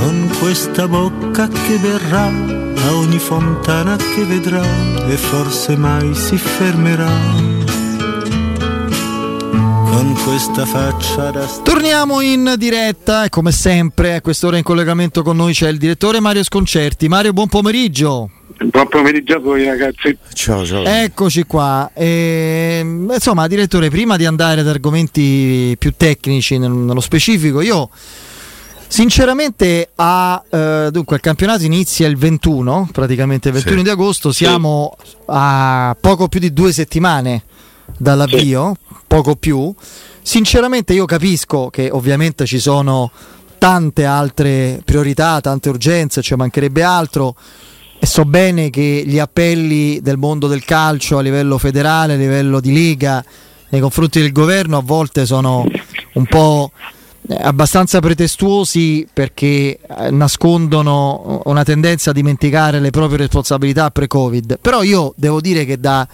Con questa bocca che verrà a ogni fontana che vedrà e forse mai si fermerà con questa faccia da Torniamo in diretta e come sempre a quest'ora in collegamento con noi c'è il direttore Mario Sconcerti. Mario, buon pomeriggio. Buon pomeriggio a voi ragazzi. Ciao, ciao. Eccoci qua. E, insomma, direttore, prima di andare ad argomenti più tecnici nello specifico, io sinceramente a, eh, dunque il campionato inizia il 21, praticamente il 21 Sì. di agosto, siamo a poco più di due settimane dall'avvio, poco più. Sinceramente io capisco che ovviamente ci sono tante altre priorità, tante urgenze, ci mancherebbe altro e so bene che gli appelli del mondo del calcio a livello federale, a livello di lega nei confronti del governo a volte sono un po' abbastanza pretestuosi perché eh, nascondono una tendenza a dimenticare le proprie responsabilità pre-Covid. Però io devo dire che da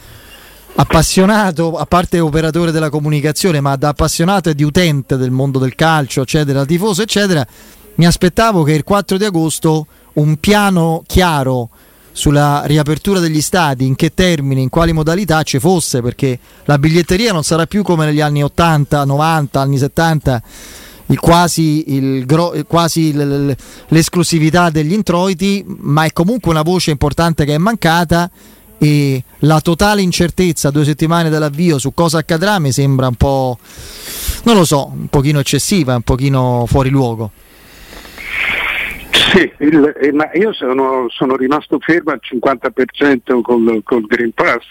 appassionato, a parte operatore della comunicazione, ma da appassionato e di utente del mondo del calcio, eccetera, tifoso, eccetera, mi aspettavo che il 4 di agosto un piano chiaro sulla riapertura degli stadi, in che termini, in quali modalità ci fosse, perché la biglietteria non sarà più come negli anni 80, 90, anni 70, il quasi, il gro- quasi l'esclusività degli introiti, ma è comunque una voce importante che è mancata e la totale incertezza due settimane dall'avvio su cosa accadrà mi sembra un po' non lo so, un pochino eccessiva, un pochino fuori luogo. Sì, il- eh, ma io sono, sono rimasto fermo al 50% col, col Green Pass.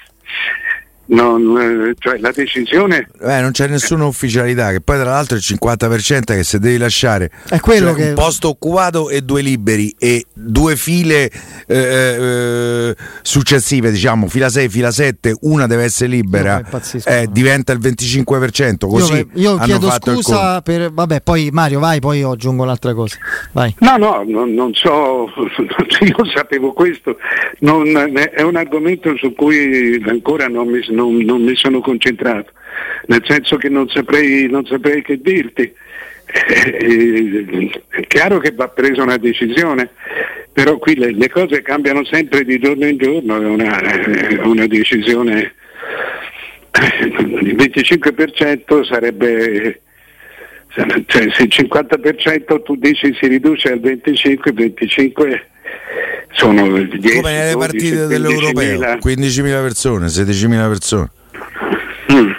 Non, eh, cioè la decisione Eh, non c'è nessuna ufficialità, che poi tra l'altro il 50% è che se devi lasciare È quello cioè, che- un posto occupato e due liberi e due file eh, eh, successive, diciamo fila 6, fila 7, una deve essere libera, Io impazzisco. eh, diventa il 25%, così io io hanno chiedo fatto il scusa per vabbè, poi Mario vai, poi io aggiungo un'altra cosa. Vai. No, no, non, non so, io sapevo questo, non- è un argomento su cui ancora non mi, non- non mi sono concentrato, nel senso che non saprei, non saprei che dirti. Eh, È chiaro che va presa una decisione, però qui le, le cose cambiano sempre di giorno in giorno, è una, una decisione, il 25% sarebbe cioè, se il 50% tu dici si riduce al 25, 25 sono 10 come nelle 12, partite dell'Europeo, 15.000. 15.000 persone, 16.000 persone. Mm.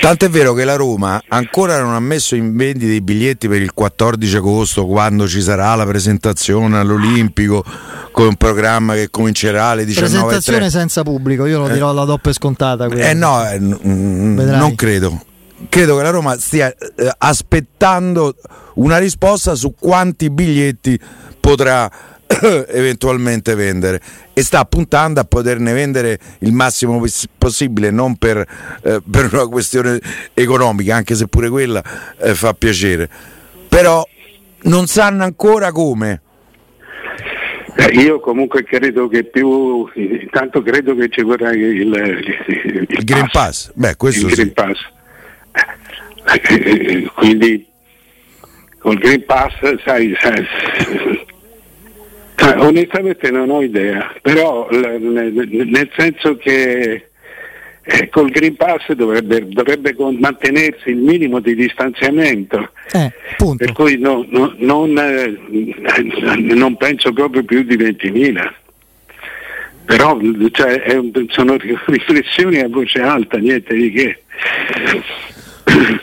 Tant'è vero che la Roma ancora non ha messo in vendita i biglietti per il 14 agosto, quando ci sarà la presentazione all'Olimpico con un programma che comincerà alle 19.30. Presentazione senza pubblico, io lo dirò alla doppia scontata. quella. Eh no, eh, n- non credo. Credo che la Roma stia eh, aspettando una risposta su quanti biglietti potrà eventualmente vendere e sta puntando a poterne vendere il massimo poss- possibile, non per, eh, per una questione economica, anche se pure quella eh, fa piacere. Però non sanno ancora come. Eh, Io comunque credo che più, intanto credo che ci vorrà il, il, Il Green Pass, beh, questo il sì. Green Pass. Eh, Quindi col Green Pass, sai, sai, sai, onestamente non ho idea, però nel senso che eh, col Green Pass dovrebbe, dovrebbe mantenersi il minimo di distanziamento. Eh. Per cui no- no- non, eh, non penso proprio più di 20.000. Però cioè, un- sono riflessioni a voce alta, niente di che.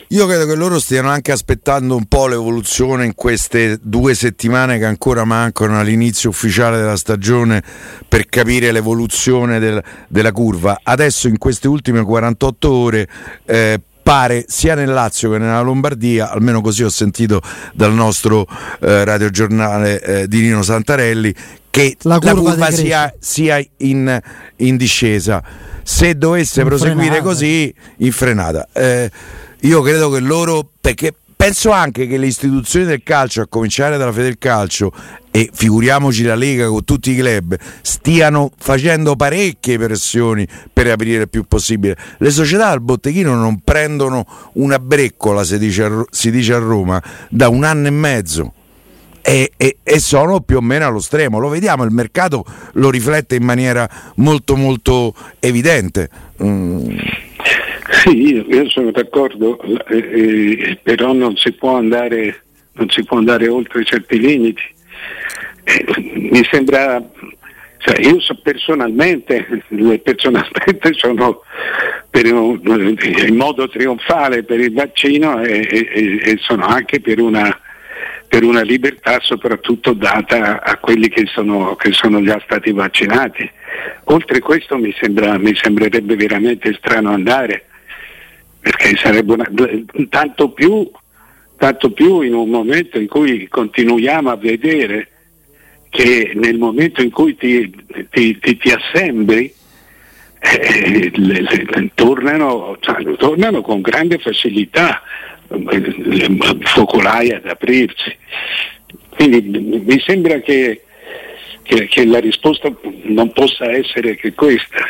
Io credo che loro stiano anche aspettando un po' l'evoluzione in queste due settimane che ancora mancano all'inizio ufficiale della stagione per capire l'evoluzione del- della curva. Adesso in queste ultime 48 ore eh, pare sia nel Lazio che nella Lombardia, almeno così ho sentito dal nostro eh, radiogiornale eh, di Nino Santarelli, che la curva, la curva sia, sia in, in, discesa. Se dovesse in proseguire frenata. così, in frenata. Eh, io credo che loro, perché penso anche che le istituzioni del calcio, a cominciare dalla Federcalcio e figuriamoci la Lega con tutti i club, stiano facendo parecchie pressioni per aprire il più possibile. Le società al botteghino non prendono una breccola, si dice a, si dice a Roma, da un anno e mezzo. E, e, e, sono più o meno allo stremo. Lo vediamo, il mercato lo riflette in maniera molto molto evidente. Mm. Sì, io, sono d'accordo, eh, eh, però non si, andare, non si, può andare, oltre certi limiti. Eh, mi sembra, cioè io so personalmente, personalmente sono un, in modo trionfale per il vaccino e, e, e sono anche per una, per una, libertà soprattutto data a quelli che sono, che sono già stati vaccinati. Oltre questo mi, sembra, mi sembrerebbe veramente strano andare perché sarebbe una, tanto, più, tanto più in un momento in cui continuiamo a vedere che nel momento in cui ti, ti, ti, ti assembri eh, le, le, tornano, cioè, tornano, con grande facilità le focolai ad aprirsi. Quindi mi sembra che, che, che la risposta non possa essere che questa.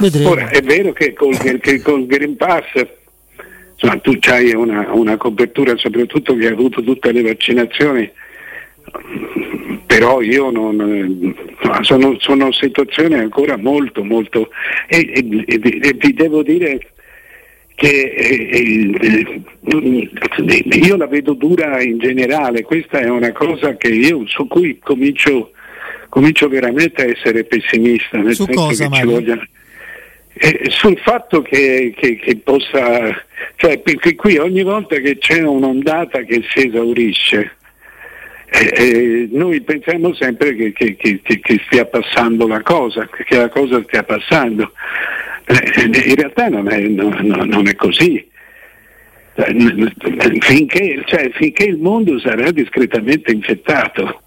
Vedremo. Ora è vero che col, che col Green Pass insomma, tu hai una, una, copertura soprattutto che hai avuto tutte le vaccinazioni, però io non, sono, sono situazioni ancora molto molto e, e, e, vi devo dire che eh, eh, io la vedo dura in generale, questa è una cosa io, su cui comincio, comincio, veramente a essere pessimista, nel su senso cosa, che ci voglia, eh, sul fatto che, che, che, possa, cioè perché qui ogni volta che c'è un'ondata che si esaurisce, eh, eh, noi pensiamo sempre che, che, stia passando la cosa, che la cosa stia passando. Eh, in realtà non è, no, no, non è così. Finché, cioè, finché, il mondo sarà discretamente infettato,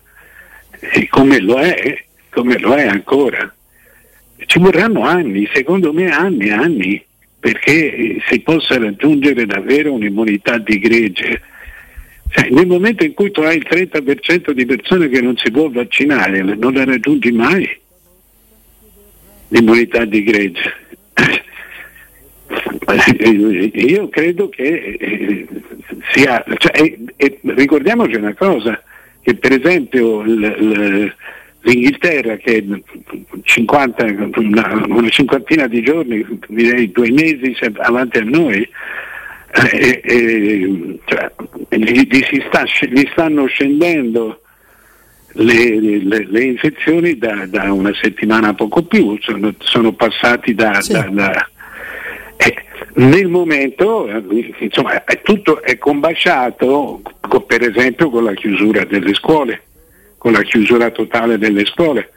e come lo è, come lo è ancora ci vorranno anni, secondo me anni e anni, perché si possa raggiungere davvero un'immunità di gregge. Cioè, nel momento in cui tu hai il 30% di persone che non si può vaccinare, non la raggiungi mai l'immunità di gregge. Io credo che eh, sia, cioè, e, ricordiamoci una cosa, che per esempio il, il, l'Inghilterra che 50, una, una, cinquantina di giorni, direi due mesi avanti a noi, eh, eh, cioè, gli, gli, sta, gli, stanno scendendo le, le, le infezioni da, da, una settimana a poco più, sono, sono passati da... Sì. da, da eh, nel momento insomma, è tutto è combaciato per esempio con la chiusura delle scuole con la chiusura totale delle scuole.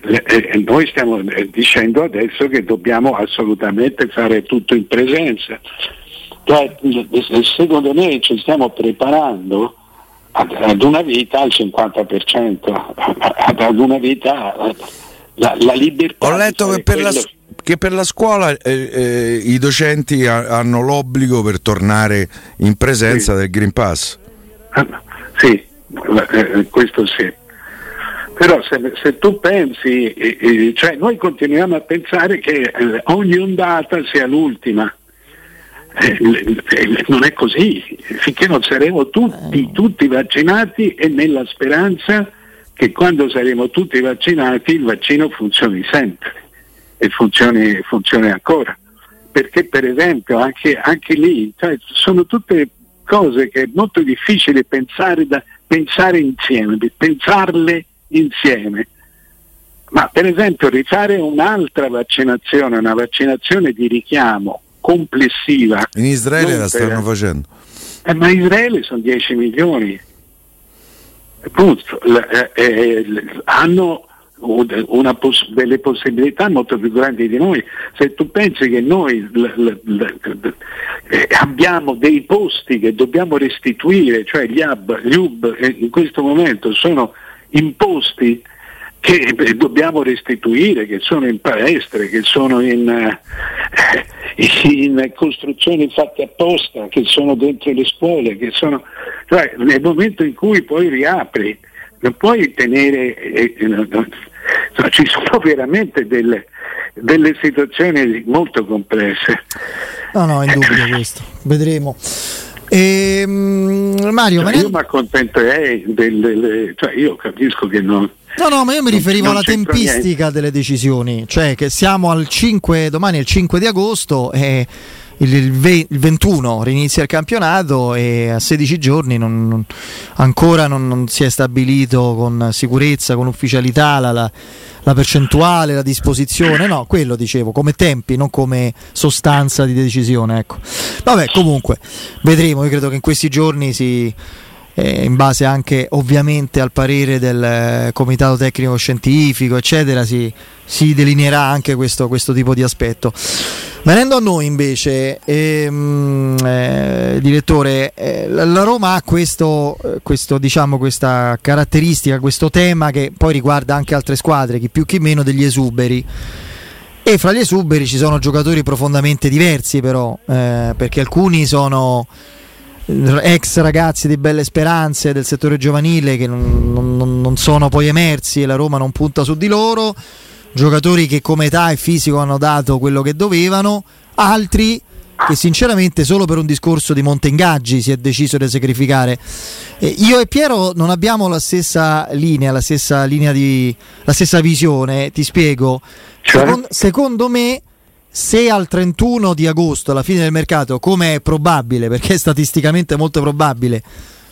E noi stiamo eh, dicendo adesso che dobbiamo assolutamente fare tutto in presenza. Cioè, secondo me ci stiamo preparando ad una vita al 50%, ad una vita la, la libertà. Ho letto che per, la, che per, la, scuola eh, eh, i docenti ha, hanno l'obbligo per tornare in presenza sì. del Green Pass. Ah, sì, eh, questo sì. Però se, se tu pensi, eh, eh, cioè noi continuiamo a pensare che eh, ogni ondata sia l'ultima. Eh, non è così, finché non saremo tutti, tutti vaccinati e nella speranza che quando saremo tutti vaccinati il vaccino funzioni sempre e funzioni, funzioni ancora. Perché per esempio anche, anche lì cioè, sono tutte cose che è molto difficile pensare, da, pensare insieme, pensarle insieme. Ma per esempio rifare un'altra vaccinazione, una vaccinazione di richiamo complessiva. In Israele la stanno per... facendo. Eh, ma in Israele sono 10 milioni. Appunto, eh, eh, hanno Poss- delle possibilità molto più grandi di noi. Se tu pensi che noi l- l- l- eh, abbiamo dei posti che dobbiamo restituire, cioè gli hub, gli hub eh, in questo momento sono imposti che eh, dobbiamo restituire, che sono in palestre, che sono in, eh, in, costruzioni fatte apposta, che sono dentro le scuole, che sono, cioè, nel momento in cui poi riapri non puoi tenere, eh, eh ci sono veramente delle, delle, situazioni molto complesse. No, no, è indubbio questo, vedremo. E, um, Mario, cioè, io mi accontenterei delle, cioè io capisco che non, No, no, ma io mi riferivo alla tempistica niente. delle decisioni, cioè che siamo al 5, domani è il 5 di agosto e il, il, 21 rinizia il campionato e a 16 giorni non, non, ancora non, non, si è stabilito con sicurezza, con ufficialità la, la, la, percentuale, la disposizione, no, quello dicevo, come tempi, non come sostanza di decisione. Ecco. Vabbè, comunque, vedremo, io credo che in questi giorni si eh, in base anche ovviamente al parere del eh, comitato tecnico scientifico, eccetera, si, si delineerà anche questo, questo, tipo di aspetto. Venendo a noi invece, ehm, eh, direttore, eh, la Roma ha questo, eh, questo, diciamo, questa caratteristica, questo tema che poi riguarda anche altre squadre, chi più chi meno degli esuberi. E fra gli esuberi ci sono giocatori profondamente diversi però, eh, perché alcuni sono ex ragazzi di belle speranze del settore giovanile che non, non, non, sono poi emersi e la Roma non punta su di loro, giocatori che come età e fisico hanno dato quello che dovevano, altri che sinceramente solo per un discorso di monte ingaggi si è deciso di sacrificare. Eh, io e Piero non abbiamo la stessa linea, la stessa linea di la stessa visione, ti spiego. Cioè? Secondo, secondo me se al 31 di agosto, alla fine del mercato, come è probabile, perché è statisticamente molto probabile,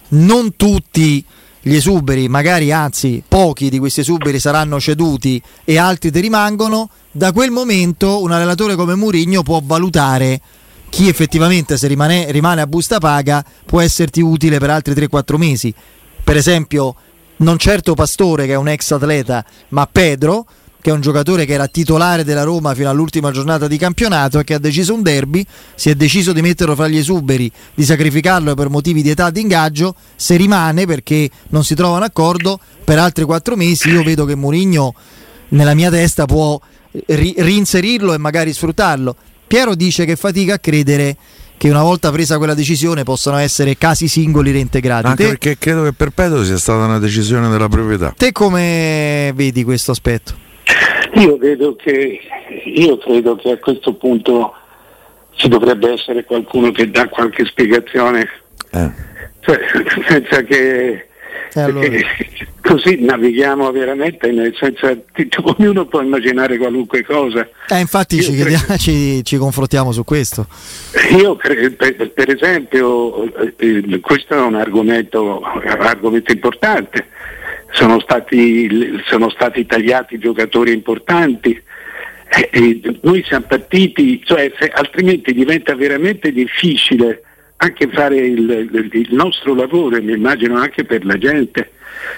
non tutti gli esuberi, magari anzi pochi di questi esuberi saranno ceduti e altri ti rimangono, da quel momento un allenatore come Murigno può valutare chi effettivamente se rimane, rimane a busta paga può esserti utile per altri 3-4 mesi. Per esempio, non certo Pastore che è un ex atleta, ma Pedro che è un giocatore che era titolare della Roma fino all'ultima giornata di campionato e che ha deciso un derby, si è deciso di metterlo fra gli esuberi, di sacrificarlo per motivi di età di ingaggio, se rimane perché non si trova un accordo per altri quattro mesi, io vedo che Mourinho nella mia testa può ri- reinserirlo e magari sfruttarlo. Piero dice che fatica a credere che una volta presa quella decisione possano essere casi singoli reintegrati. Anche te, perché credo che Perpetuo sia stata una decisione della proprietà. Te come vedi questo aspetto? Io credo che, io credo che a questo punto ci dovrebbe essere qualcuno che dà qualche spiegazione, eh. cioè, senza che, eh, allora. così navighiamo veramente, nel senso che ognuno può immaginare qualunque cosa. Eh, infatti ci, credo, ci, ci, confrontiamo su questo. Io credo, per, per, esempio, eh, questo è un argomento, un argomento importante sono stati, sono stati tagliati giocatori importanti. E, e noi siamo partiti, cioè, se, altrimenti diventa veramente difficile anche fare il, il, nostro lavoro, mi immagino anche per la gente.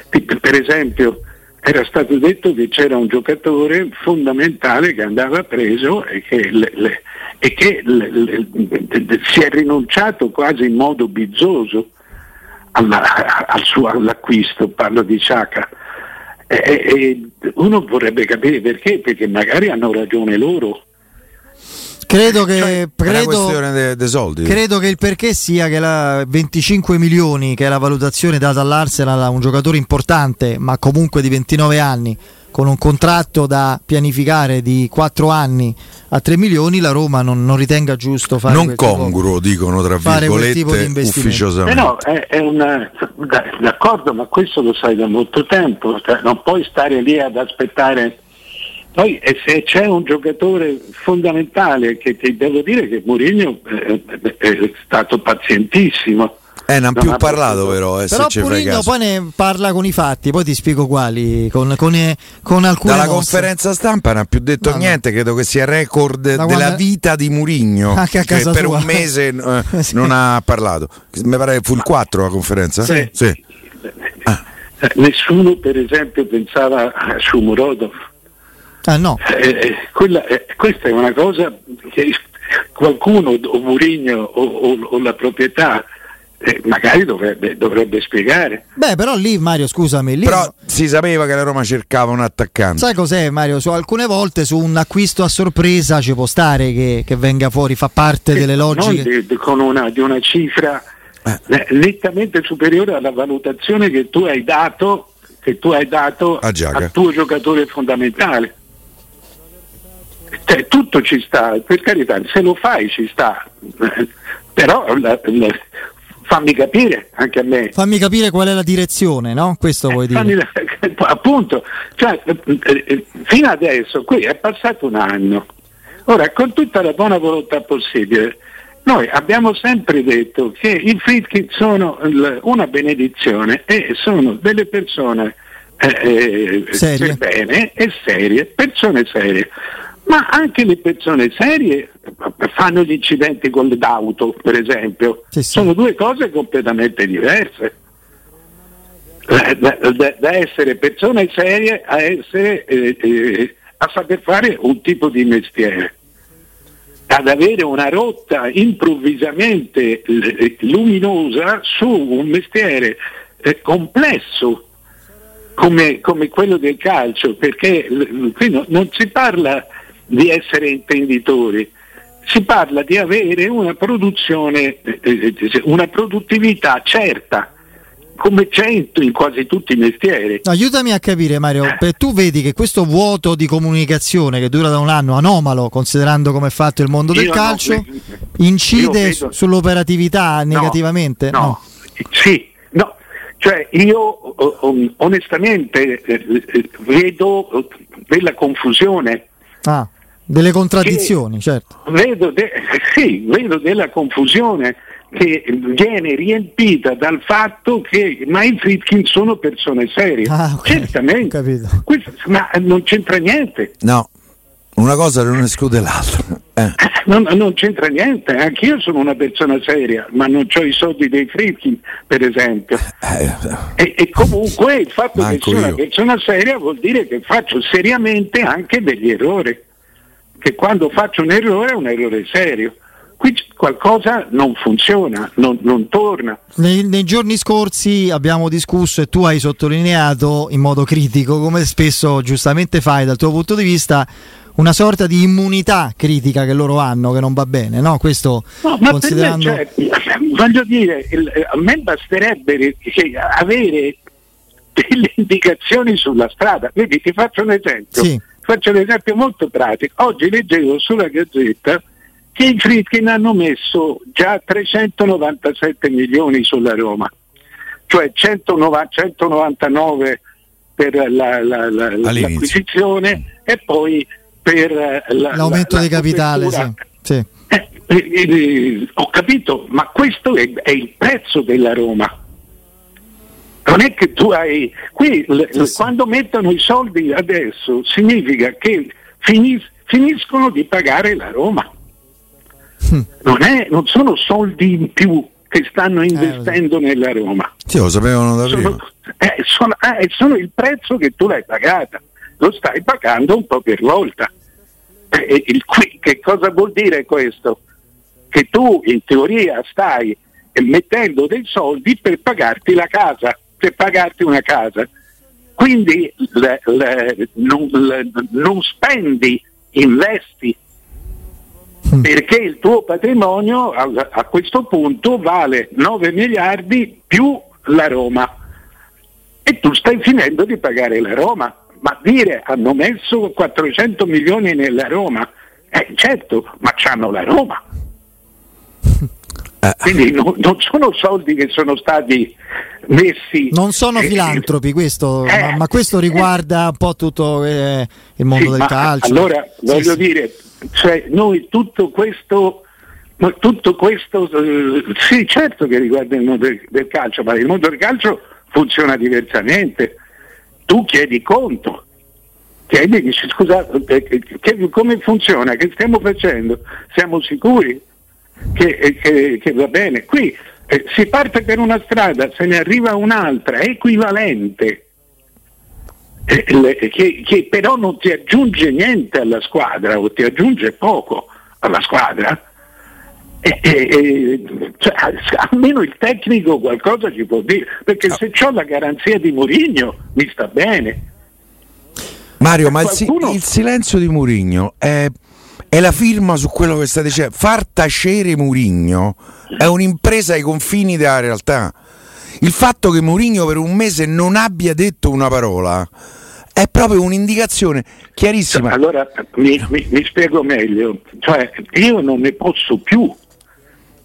Per esempio, era stato detto che c'era un giocatore fondamentale che andava preso e che, le, le, e che le, si è rinunciato quasi in modo bizzoso alla, al suo, all'acquisto, parlo di Sciacca. E, e uno vorrebbe capire perché, perché magari hanno ragione loro. Credo che, cioè, credo, de, de soldi. credo che il perché sia che la 25 milioni, che è la valutazione data all'Arsenal a un giocatore importante, ma comunque di 29 anni, con un contratto da pianificare di 4 anni a 3 milioni, la Roma non, non ritenga giusto fare non congruo, tipo, dicono tra virgolette, ufficiosamente. Eh no, è, è una, d'accordo, ma questo lo sai da molto tempo, cioè, non puoi stare lì ad aspettare. Poi se c'è un giocatore fondamentale che ti devo dire che Mourinho è, è stato pazientissimo eh, non ha più parlato però, eh, però Purigno poi ne parla con i fatti, poi ti spiego quali, con, con, eh, con alcune Dalla mosse. conferenza stampa non ha più detto no, niente, no. credo che sia record da della quando... vita di Murigno, Anche a casa per sua. un mese eh, sì. non ha parlato. Mi pare che fu il 4 la conferenza? Sì. sì. Ah. Nessuno per esempio pensava a Shumurodov. Ah no. Eh, eh, quella, eh, questa è una cosa che qualcuno, o Murigno o, o, o la proprietà, eh, magari dovrebbe, dovrebbe, spiegare. Beh, però lì Mario, scusami, lì però si sapeva che la Roma cercava un attaccante. Sai cos'è Mario? Su alcune volte su un acquisto a sorpresa ci può stare che, che venga fuori, fa parte delle logiche. Di, di, con una, di una cifra eh. nettamente superiore alla valutazione che tu hai dato, che tu hai dato al tuo giocatore fondamentale. Cioè, tutto ci sta, per carità, se lo fai ci sta, però la, la, fammi capire anche a me. Fammi capire qual è la direzione, no? Questo vuoi eh, dire? appunto, cioè, eh, eh, fino adesso qui è passato un anno. Ora, con tutta la buona volontà possibile, noi abbiamo sempre detto che i Fritkin sono una benedizione e sono delle persone eh, per bene e serie, persone serie ma anche le persone serie fanno gli incidenti con l'auto, per esempio. Sì, sì. Sono due cose completamente diverse. Da, da, da essere persone serie a, essere, eh, eh, a saper fare un tipo di mestiere. Ad avere una rotta improvvisamente eh, luminosa su un mestiere eh, complesso come, come, quello del calcio, perché qui no, non si parla di essere intenditori, si parla di avere una produzione, eh, eh, una produttività certa come c'è in quasi tutti i mestieri. Aiutami a capire Mario, eh. tu vedi che questo vuoto di comunicazione che dura da un anno anomalo, considerando come è fatto il mondo del io calcio, no, incide vedo... sull'operatività negativamente? No, no. sì, no, cioè io onestamente vedo della confusione. Ah. Delle contraddizioni, certo. Vedo, de- sì, vedo della confusione che viene riempita dal fatto che ma i Fritkin sono persone serie. Ah, okay. Certamente. Questo, ma non c'entra niente. No, una cosa non esclude l'altra. Eh. Non, non, c'entra niente, anch'io sono una persona seria, ma non ho i soldi dei Fritkin, per esempio. Eh, e, e, comunque il fatto che sono una persona seria vuol dire che faccio seriamente anche degli errori che quando faccio un errore è un errore serio. Qui qualcosa non funziona, non, non torna. Nei, nei, giorni scorsi abbiamo discusso e tu hai sottolineato in modo critico, come spesso giustamente fai dal tuo punto di vista, una sorta di immunità critica che loro hanno che non va bene, no? Questo no, considerando... Me, cioè, voglio dire, a me basterebbe avere delle indicazioni sulla strada. Vedi, ti faccio un esempio. Sì Faccio un esempio molto pratico. Oggi leggevo sulla Gazzetta che i Fritkin hanno messo già 397 milioni sulla Roma, cioè 190, 199 per la, la, la, l'acquisizione e poi per l'aumento di capitale. Sì. Sì. Eh, eh, eh, ho capito, ma questo è, è il prezzo della Roma non è che tu hai qui sì, sì. quando mettono i soldi adesso significa che finis, finiscono di pagare la Roma. Hm. non, è, non, sono soldi in più che stanno eh, investendo eh, nella Roma. Sì, lo sapevano da prima. sono, eh, sono, eh, sono, il prezzo che tu l'hai pagata. Lo stai pagando un po' per volta. Eh, il, che cosa vuol dire questo? che tu in teoria stai mettendo dei soldi per pagarti la casa per pagarti una casa. Quindi le, le, non, le, non, spendi, investi, mm. perché il tuo patrimonio a, a questo punto vale 9 miliardi più la Roma e tu stai finendo di pagare la Roma. Ma dire hanno messo 400 milioni nella Roma, eh, certo, ma c'hanno la Roma. Eh. Quindi no, non sono soldi che sono stati messi. Non sono filantropi, questo, eh, ma, ma, questo riguarda un po' tutto eh, il mondo sì, del calcio. Allora voglio sì, dire, cioè, noi tutto questo. Tutto questo, eh, sì, certo che riguarda il mondo del, del calcio, ma il mondo del calcio funziona diversamente. Tu chiedi conto, chiedi, dici scusate, eh, che, come funziona, che stiamo facendo? Siamo sicuri? Che, che, che va bene. Qui eh, si parte per una strada, se ne arriva un'altra equivalente, eh, le- che, che però non ti aggiunge niente alla squadra o ti aggiunge poco alla squadra, eh, eh, eh, cioè, almeno il tecnico qualcosa ci può dire, perché se ho la garanzia di Mourinho mi sta bene. Mario, ma Qualcuno- il silenzio di Murigno è, è la firma su quello che stai dicendo. Far tacere Murigno è un'impresa ai confini della realtà. Il fatto che Murigno per un mese non abbia detto una parola è proprio un'indicazione chiarissima. Allora mi, mi- mi spiego meglio, cioè io non ne posso più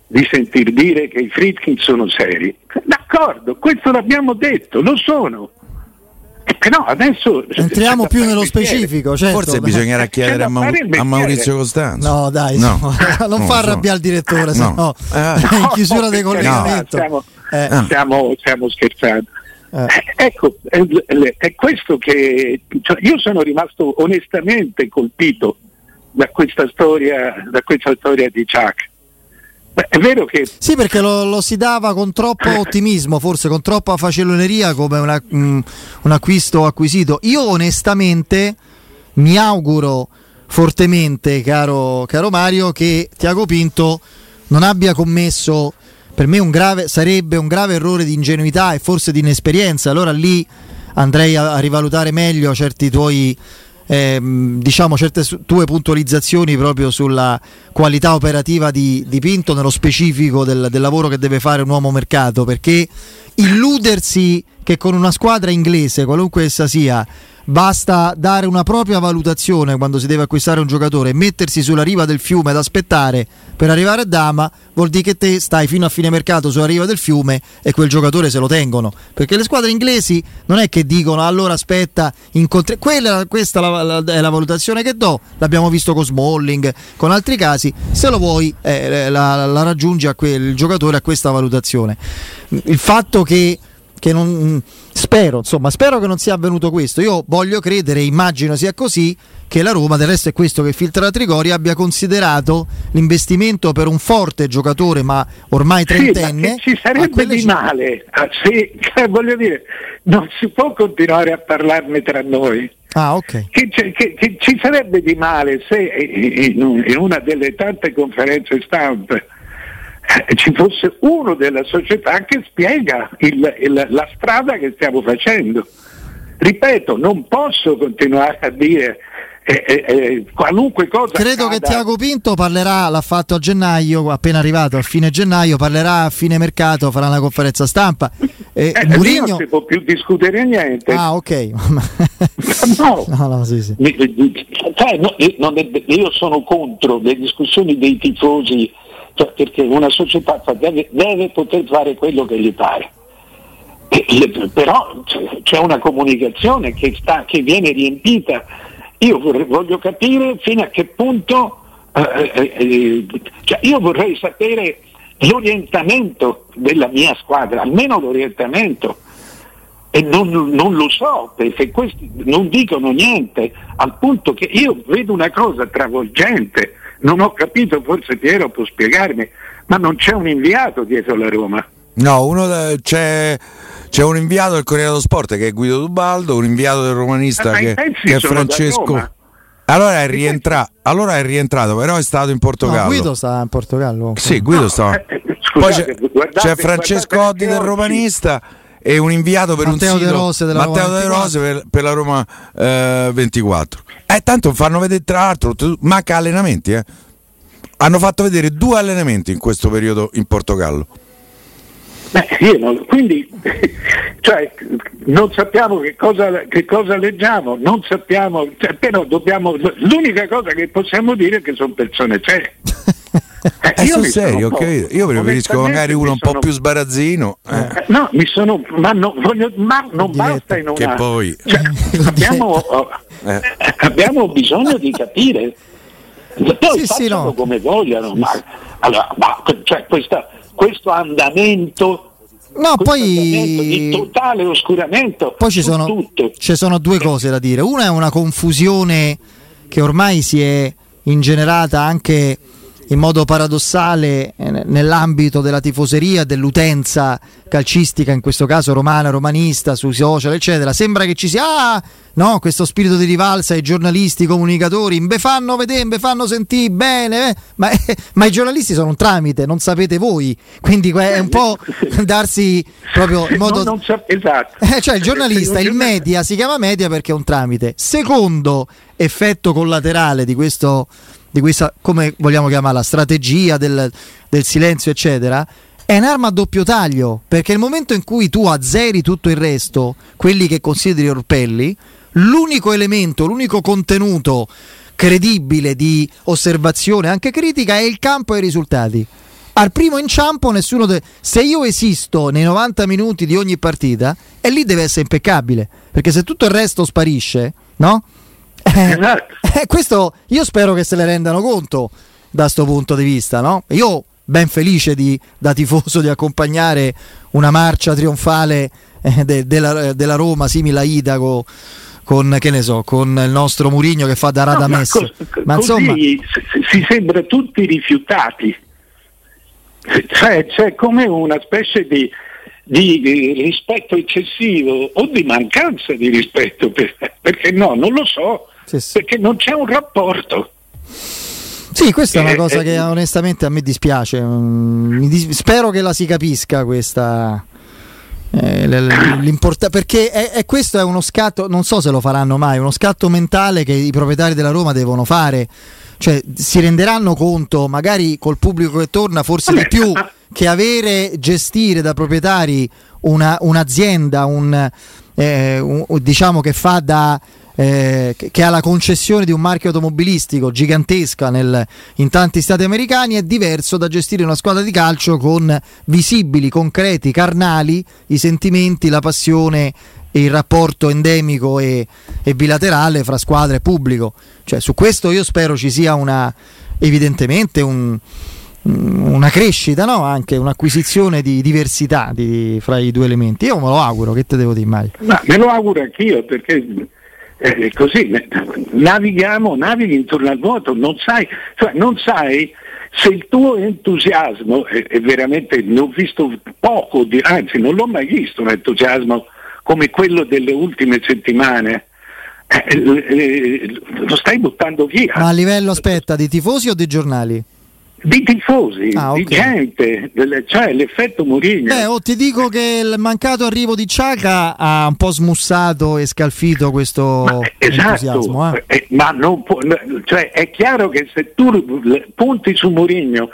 di sentir dire che i Fritkin sono seri. D'accordo, questo l'abbiamo detto, lo sono. Eh, Però adesso Entriamo più nello specifico, certo. Forse bisognerà chiedere da a, il a. Maurizio Costanzo. No, dai, No. no, non No, fa arrabbiare il direttore, No. sennò Eh. in chiusura No, dei collegamenti. Stiamo, Eh. stiamo- stiamo scherzando. Eh. Eh, Ecco, è, è questo che cioè, io sono rimasto onestamente colpito da questa storia, da questa storia di Chuck. Beh, è vero che Sì, perché lo, lo si dava con troppo ottimismo, forse con troppa faciloneria come una- mm, un acquisto acquisito. Io onestamente mi auguro fortemente, caro, caro Mario, che Tiago Pinto non abbia commesso per me un grave, sarebbe un grave errore di ingenuità e forse di inesperienza. Allora lì andrei a, a rivalutare meglio certi tuoi ehm, diciamo certe su- tue puntualizzazioni proprio sulla qualità operativa di, di Pinto nello specifico del, del lavoro che deve fare un uomo mercato perché illudersi che con una squadra inglese qualunque essa sia basta dare una propria valutazione quando si deve acquistare un giocatore mettersi sulla riva del fiume ad aspettare per arrivare a Dama vuol dire che te stai fino a fine mercato sulla riva del fiume e quel giocatore se lo tengono. Perché le squadre inglesi non è che dicono allora aspetta incontri- quella, questa la- la- è la valutazione che do l'abbiamo visto con Smalling con altri casi se lo vuoi eh, la, la raggiungi a quel il giocatore a questa valutazione. Il fatto che che non spero, insomma, spero che non sia avvenuto questo. Io voglio credere, immagino sia così, che la Roma, del resto è questo che filtra la Trigoria, abbia considerato l'investimento per un forte giocatore, ma ormai Sì, ma trentenne. che ci sarebbe di ci- male, ah, sì, voglio dire, non si può continuare a parlarne tra noi. Ah, ok. Che, che- che ci sarebbe di male se eh, in, un- in una delle tante conferenze stampa eh, ci fosse uno della società che spiega il- il- la strada che stiamo facendo. Ripeto, non posso continuare a dire eh, eh, eh, qualunque cosa. Credo che accada- Tiago Pinto parlerà, l'ha fatto a gennaio, appena arrivato a fine gennaio, parlerà a fine mercato, farà una conferenza stampa. Eh, lì Mourinho- non si può più discutere niente. Ah, ok. No. no, no, sì, sì. Cioè, no, io sono contro le discussioni dei tifosi cioè, perché una società deve, deve poter fare quello che gli pare. E- le- però c'è- c'è una comunicazione che, sta- che viene riempita. Io vorrei- voglio capire fino a che punto, eh, eh, eh, cioè, io vorrei sapere l'orientamento della mia squadra, almeno l'orientamento e non, non lo so perché questi non dicono niente al punto che io vedo una cosa travolgente non ho capito forse Piero può spiegarmi ma non c'è un inviato dietro la Roma No, uno da- c'è, c'è un inviato del Corriere dello Sport che è Guido Dubaldo, un inviato del romanista Ma che, che è Francesco. Allora è, rientra- allora è rientrato, però è stato in Portogallo. No, Guido sta in Portogallo. Sì, Guido No, sta. eh, eh, Poi scusate, c'è, guardate- c'è Francesco Oddi del oggi. E un inviato per Matteo un De sito Rose della Matteo Roma De Rose per, per la Roma eh, 24. Eh, tanto fanno vedere tra l'altro, manca allenamenti, eh. Hanno fatto vedere due allenamenti in questo periodo in Portogallo. Beh, io non- quindi cioè, non sappiamo che cosa, che cosa leggiamo, non sappiamo, cioè, però dobbiamo, l'unica cosa che possiamo dire è che sono persone serie. Eh, Eh, io sul serio, un capito. Io preferisco magari uno un po' sono- più sbarazzino. eh. Eh, No, mi sono, ma, no- voglio- ma non Diretta. basta in una... Che poi- cioè, abbiamo, oh, Eh. abbiamo bisogno di capire. Poi Sì, sì, no. come vogliano, ma, allora, ma, cioè, questa- questo andamento, No, poi, totale oscuramento poi ci, sono, tutto. ci sono due cose da dire. Una è una confusione che ormai si è ingenerata anche in modo paradossale eh, nell'ambito della tifoseria, dell'utenza calcistica, in questo caso romana, romanista, sui social, eccetera. Sembra che ci sia ah, no, questo spirito di rivalsa, i giornalisti, i comunicatori, me fanno vedere, me fanno sentire bene, eh? ma, eh, ma, i giornalisti sono un tramite, non sapete voi, quindi è un po' darsi proprio in modo... Non, non sa- esatto. Eh, cioè il giornalista, il media, si chiama media perché è un tramite. Secondo effetto collaterale di questo di questa, come vogliamo chiamarla, strategia del, del silenzio, eccetera, è un'arma a doppio taglio, perché nel momento in cui tu azzeri tutto il resto, quelli che consideri orpelli, l'unico elemento, l'unico contenuto credibile di osservazione, anche critica, è il campo e i risultati. Al primo inciampo nessuno de- se io esisto nei 90 minuti di ogni partita, e lì deve essere impeccabile, perché se tutto il resto sparisce, no? Eh, esatto. Eh, questo io spero che se ne rendano conto da questo punto di vista, no? Io ben felice di, da tifoso di accompagnare una marcia trionfale eh, de, della, della, Roma simile a Idago con, che ne so, con il nostro Murigno che fa da Radames. No, ma, co- ma insomma si, sembra tutti rifiutati. Cioè, c'è come una specie di, di, rispetto eccessivo o di mancanza di rispetto, perché no, non lo so sì, sì. perché non c'è un rapporto. Sì, questa è una eh, cosa eh, che onestamente a me dispiace. Mm, dis- spero che la si capisca questa. Eh, perché è, è, questo è uno scatto, non so se lo faranno mai, uno scatto mentale che i proprietari della Roma devono fare. Cioè, si renderanno conto, magari col pubblico che torna, forse di più che avere, gestire da proprietari una, un'azienda, un, eh, un, diciamo che fa da eh, che ha la concessione di un marchio automobilistico gigantesca nel, in tanti stati americani, è diverso da gestire una squadra di calcio con visibili, concreti, carnali i sentimenti, la passione e il rapporto endemico e, e bilaterale fra squadra e pubblico. Cioè, su questo io spero ci sia una, evidentemente un, una crescita, no? anche un'acquisizione di diversità di, fra i due elementi. Io me lo auguro, che te devo dire mai? Ma me lo auguro anch'io perché eh, così navighiamo, navighi intorno al vuoto, non sai, cioè non sai se il tuo entusiasmo, è, è veramente, ne ho visto poco, di, anzi non l'ho mai visto un entusiasmo come quello delle ultime settimane, eh, eh, eh lo stai buttando via. Ma a livello, aspetta, di tifosi o di giornali? Di tifosi, ah, okay. di gente, cioè l'effetto Mourinho. Beh, oh, ti dico che il mancato arrivo di Ciaca ha un po' smussato e scalfito questo ma, esatto, eh? Eh, ma può, cioè, è chiaro che se tu punti su Mourinho,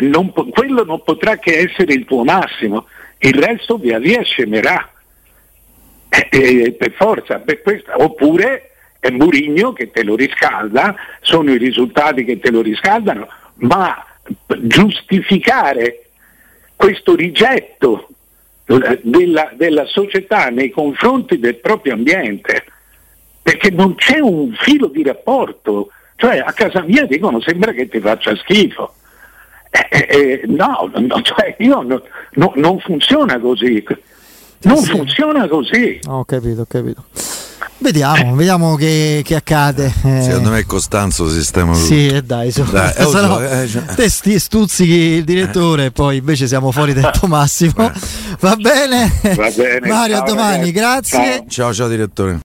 non, quello non potrà che essere il tuo massimo, il resto via via scemerà. Eh, eh, per forza, per questa. oppure è Mourinho che te lo riscalda, sono i risultati che te lo riscaldano ma giustificare questo rigetto della, della, società nei confronti del proprio ambiente, perché non c'è un filo di rapporto, cioè a casa mia dicono sembra che ti faccia schifo. Eh, eh, eh no, no cioè io no, no, non funziona così. Non sì. funziona così. Ho capito, ho capito. Vediamo, vediamo che, che accade. Eh, Secondo me Costanzo sistema tutto. Sì, eh, dai, so, dai eh, so, eh, cioè. te sti, stuzzichi il direttore e poi invece siamo fuori tempo massimo. Va bene? Va bene. Mario, a domani, grazie. Ciao, ciao, ciao direttore.